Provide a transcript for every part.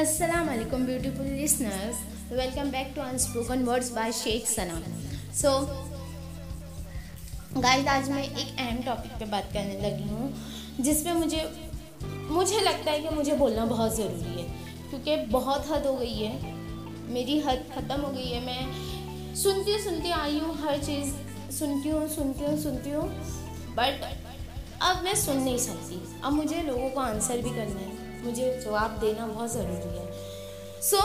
Assalamu alaikum beautiful listeners. Welcome back to Unspoken Words by Sheikh Sana. So guys आज मैं एक अहम topic पे बात करने लगी हूँ, जिसपे मुझे मुझे लगता है कि मुझे बोलना बहुत ज़रूरी है, क्योंकि बहुत हद हो गई है, मेरी हद ख़त्म हो गई है मैं सुनती सुनती आई हूँ, हर चीज़ सुनती हूँ सुनती हूँ सुनती हूँ बट अब मैं सुन नहीं सकती अब मुझे लोगों को आंसर भी करना है मुझे जवाब देना बहुत ज़रूरी है। सो so,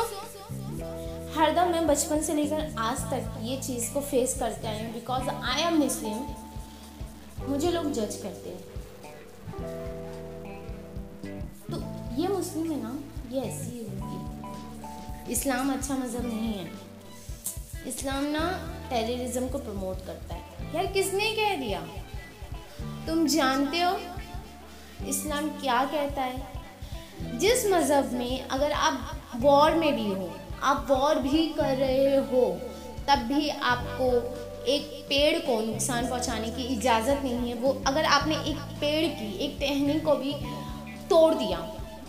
हरदम मैं बचपन से लेकर आज तक ये चीज़ को फेस करते आए हूँ बिकॉज़ आई एम मुस्लिम मुझे लोग जज करते हैं। तो ये मुस्लिम है ना? ये ऐसी होगी। इस्लाम अच्छा मज़हब नहीं है। इस्लाम ना टेररिज्म को प्रमोट करता है। यार किसने कह दिया? तुम जानते हो इस्लाम क्या कहता है? जिस मज़हब में अगर आप वॉर में भी हो, आप वॉर भी कर रहे हो, तब भी आपको एक पेड़ को नुकसान पहुँचाने की इजाज़त नहीं है। वो अगर आपने एक पेड़ की, एक टहनी को भी तोड़ दिया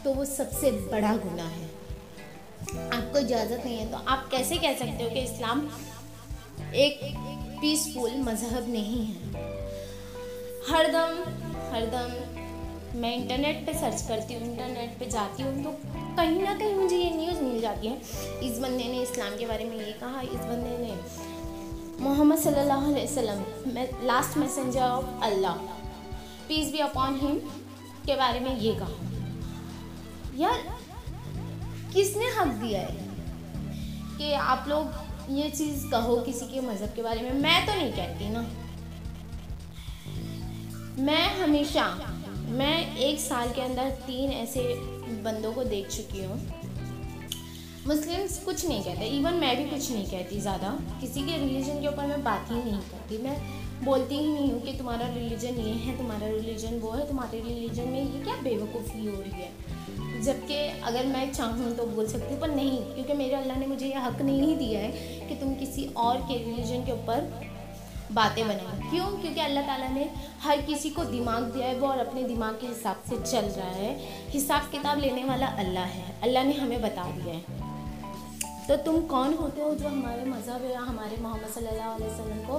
तो वो सबसे बड़ा गुनाह है। आपको इजाज़त नहीं है तो आप कैसे कह सकते हो कि इस्लाम एक पीसफुल मज़हब नहीं है? हरदम हरदम मैं इंटरनेट पे सर्च करती हूँ, इंटरनेट पे जाती हूँ तो कहीं ना कहीं मुझे ये न्यूज़ मिल जाती है। इस बंदे ने इस्लाम के बारे में ये कहा, इस बंदे ने मोहम्मद सल्लल्लाहु अलैहि वसल्लम last messenger of Allah peace be upon him के बारे में ये कहा। यार, किसने हक दिया है कि आप लोग ये चीज़ कहो किसी के मज़हब के बारे में? मैं तो नहीं कहती ना। मैं हमेशा मैं एक साल के अंदर तीन ऐसे बंदों को देख चुकी हूँ। मुस्लिम्स कुछ नहीं कहते इवन मैं भी कुछ नहीं कहती ज़्यादा। किसी के रिलीजन के ऊपर मैं बात ही नहीं करती। मैं बोलती ही नहीं हूँ कि तुम्हारा रिलीजन ये है, तुम्हारा रिलीजन वो है, तुम्हारे रिलीजन में ये क्या बेवकूफ़ी हो रही है? जबकि अगर मैं चाहूँ तो बोल सकती हूँ, पर नहीं, क्योंकि मेरे अल्लाह ने मुझे यह हक नहीं दिया है कि तुम किसी और के रिलीजन के ऊपर बातें बनाई। क्यों? क्योंकि अल्लाह ताला ने हर किसी को दिमाग दिया है, वो और अपने दिमाग के हिसाब से चल रहा है। हिसाब किताब लेने वाला अल्लाह है। अल्लाह ने हमें बता दिया है। तो तुम कौन होते हो जो हमारे मज़हब या हमारे मोहम्मद सल्लल्लाहु अलैहि वसल्लम को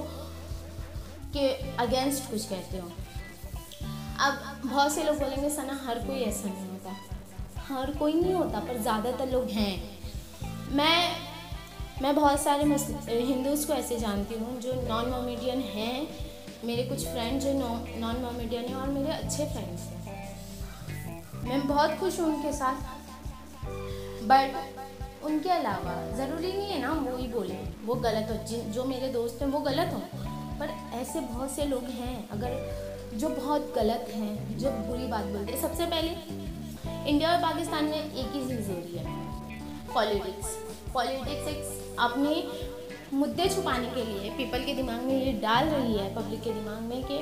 के अगेंस्ट कुछ कहते हो? अब बहुत से लोग बोलेंगे, सना, हर कोई ऐसा नहीं होता। हर कोई नहीं होता, पर ज़्यादातर लोग हैं। मैं मैं बहुत सारे हिंदूज़ को ऐसे जानती हूँ जो नॉन मोमेडियन हैं, मेरे कुछ फ्रेंड जो नॉन मोमेडियन हैं और मेरे अच्छे फ्रेंड्स हैं। मैं बहुत खुश हूँ उनके साथ बट उनके अलावा ज़रूरी नहीं है ना वो ही बोले, वो गलत हो जो मेरे दोस्त हैं वो गलत हो, पर ऐसे बहुत से लोग हैं, अगर जो बहुत गलत हैं, जो बुरी बात बोलते हैं, सबसे पहले इंडिया और पाकिस्तान में एक ही चीज़ हो रही है, पॉलिटिक्स पॉलिटिक्स एक अपने मुद्दे छुपाने के लिए पीपल के दिमाग में ये डाल रही है पब्लिक के दिमाग में कि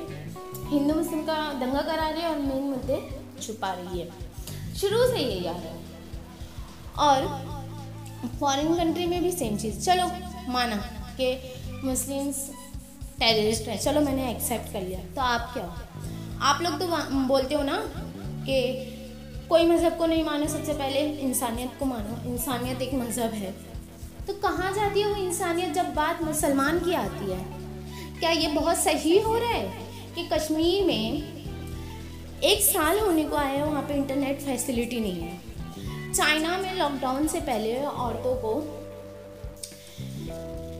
हिंदू, मुस्लिम का दंगा करा रही है और मेन मुद्दे छुपा रही है। शुरू से ये याद है। और फॉरेन कंट्री में भी सेम चीज़। चलो, माना कि मुस्लिम्स टेररिस्ट है। चलो, मैंने एक्सेप्ट कर लिया। तो आप क्या हो? आप लोग तो बोलते हो ना कि कोई मज़हब को नहीं मानो सबसे पहले, इंसानियत को मानो। इंसानियत एक मज़हब है। तो कहाँ जाती है वो इंसानियत जब बात मुसलमान की आती है? क्या ये बहुत सही हो रहा है कि कश्मीर में एक साल होने को आया है, वहाँ पे इंटरनेट फैसिलिटी नहीं है? चाइना में लॉकडाउन से पहले औरतों को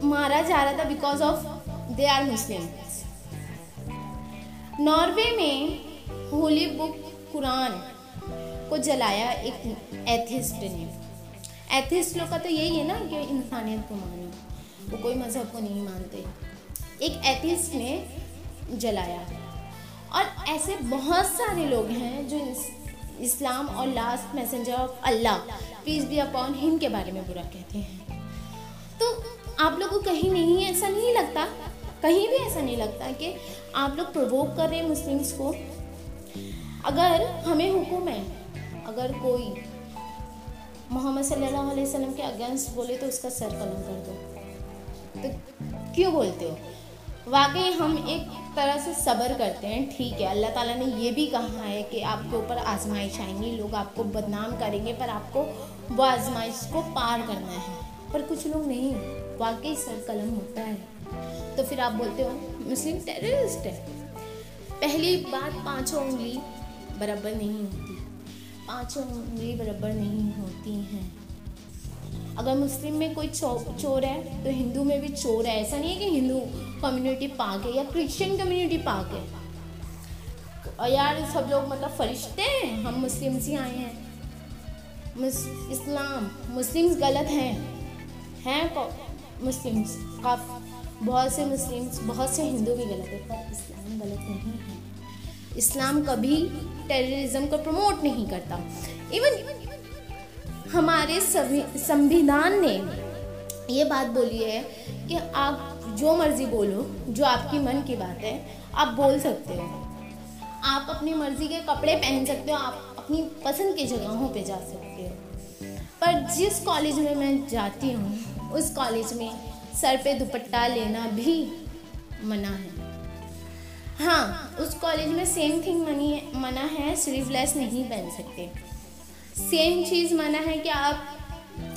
मारा जा रहा था because of they are Muslim Norway में होली बुक कुरान को जलाया एक एथिस्ट ने। एथिस्ट लोग का तो यही है ना कि इंसानियत को मानो। वो कोई मज़हब को नहीं मानते। एक एथिस्ट ने जलाया। और ऐसे बहुत सारे लोग हैं जो इस्लाम और last messenger of Allah peace be upon him के बारे में बुरा कहते हैं। तो आप लोग को कहीं नहीं, ऐसा नहीं लगता? कहीं भी ऐसा नहीं लगता कि आप लोग प्रवोक कर रहे हैं मुस्लिम्स को। अगर हमें हुक्म है, अगर कोई मोहम्मद सल्लल्लाहु अलैहि वसल्लम के अगेंस्ट बोले तो उसका सर कलम कर दो। तो क्यों बोलते हो? वाकई हम एक तरह से सब्र करते हैं, ठीक है, अल्लाह ताला ने ये भी कहा है कि आपके ऊपर आजमाइश आएँगी, लोग आपको बदनाम करेंगे, पर आपको वो आजमाइश को पार करना है। पर कुछ लोग नहीं, वाकई सर कलम होता है। तो फिर आप बोलते हो, मुस्लिम टेररिस्ट है। पहली बात, पाँचों उंगली बराबर नहीं होती। पाँचों उंगली बराबर नहीं होती हैं। अगर मुस्लिम में कोई चो, चोर है तो हिंदू में भी चोर है। ऐसा नहीं है कि हिंदू कम्युनिटी पाक है या क्रिश्चियन कम्युनिटी पाक है। और यार सब लोग मतलब फरिश्ते हैं। हम मुस्लिम से आए हैं। मुस, इस्लाम मुस्लिम्स गलत हैं। हैं मुस्लिम्स। काफ बहुत से मुस्लिम्स बहुत से हिंदू भी गलत है पर इस्लाम गलत नहीं है। इस्लाम कभी टेररिज्म को प्रमोट नहीं करता। इवन हमारे संविधान ने ये बात बोली है कि आप जो मर्ज़ी बोलो, जो आपकी मन की बात है, आप बोल सकते हो। आप अपनी मर्ज़ी के कपड़े पहन सकते हो, आप अपनी पसंद की जगहों पे जा सकते हो। पर जिस कॉलेज में मैं जाती हूँ, उस कॉलेज में सर पे दुपट्टा लेना भी मना है। हाँ उस कॉलेज में सेम थिंग मनी, मना है स्लीवलेस नहीं पहन सकते। सेम चीज़ मना है कि आप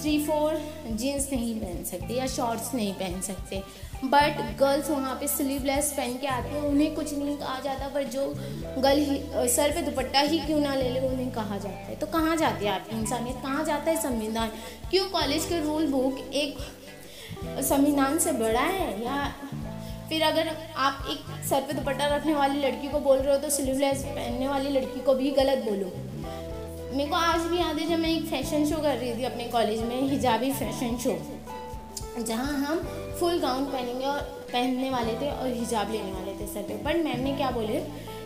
थ्री फोर जीन्स नहीं पहन सकते या शॉर्ट्स नहीं पहन सकते। बट गर्ल्स वहाँ पे स्लीवलेस पहन के आती हैं, उन्हें कुछ नहीं कहा जाता, पर जो गर्ल सर पे दुपट्टा ही क्यों ना ले ले, उन्हें कहा जाता है। तो कहाँ जाती है आपकी इंसानियत कहाँ जाता है? संविधान। क्यों? कॉलेज के रूल बुक एक संविधान से बड़ा है या फिर अगर आप एक सर पे दुपट्टा रखने वाली लड़की को बोल रहे हो तो स्लीवलेस पहनने वाली लड़की को भी गलत बोलो। मेरे को आज भी याद है जब मैं एक फ़ैशन शो कर रही थी अपने कॉलेज में हिजाबी फ़ैशन शो जहाँ हम फुल गाउन पहनेंगे और पहनने वाले थे और हिजाब लेने वाले थे सर पे। बट मैम ने क्या बोले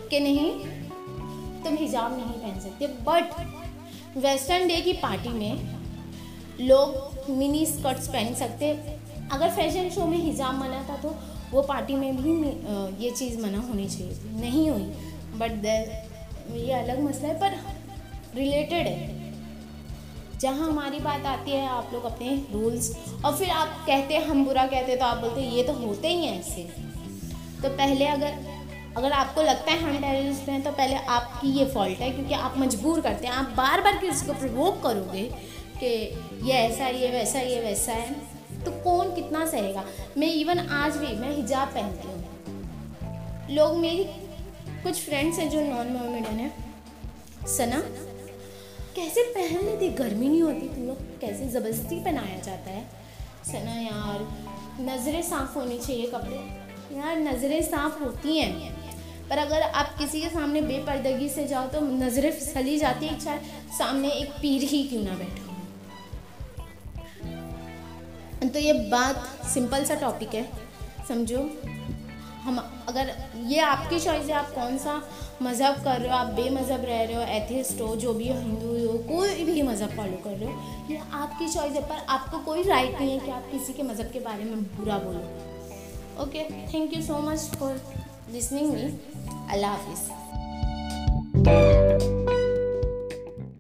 कि नहीं, तुम हिजाब नहीं पहन सकते। बट वेस्टर्न डे की पार्टी में लोग मिनी स्कर्ट्स पहन सकते। अगर फ़ैशन शो में हिजाब मना था तो वो पार्टी में भी ये चीज़ मना होनी चाहिए। नहीं हुई बट ये अलग मसला है, पर रिलेटेड है। जहाँ हमारी बात आती है, आप लोग अपने रूल्स और फिर आप कहते हैं हम बुरा कहते हैं तो आप बोलते हैं ये तो होते ही हैं ऐसे। तो पहले अगर अगर आपको लगता है हम टेररिस्ट हैं तो पहले आपकी ये फॉल्ट है, क्योंकि आप मजबूर करते हैं। आप बार बार किसी को प्रवोक करोगे कि ये ऐसा, ये वैसा ये वैसा है। तो कौन कितना सहेगा? मैं इवन आज भी, मैं हिजाब पहनती हूँ। लोग मेरी, कुछ फ्रेंड्स हैं जो नॉन मोमेडियन है। सना, कैसे पहन लेती? गर्मी नहीं होती तुम लोग। कैसे ज़बरदस्ती पहनाया जाता है? सना यार, नज़रें साफ़ होनी चाहिए कपड़े। यार, नज़रें साफ़ होती हैं। पर अगर आप किसी के सामने बेपर्दगी से जाओ तो नज़रें फिसली जाती है। चाहे सामने एक पीर ही क्यों ना बैठा? तो ये बात सिंपल सा टॉपिक है, समझो? हम अगर ये आपकी चॉइस है, आप कौन सा मज़हब कर रहे हो, आप बेमज़हब रह रहे हो एथिस्ट हो, जो भी हो, हिंदू हो, कोई भी मज़हब फॉलो कर रहे हो, ये आपकी चॉइस है, पर आपको कोई राइट नहीं है कि आप किसी के मज़हब के बारे में बुरा बोलो। Okay thank you so much for listening me अल्लाह हाफिज़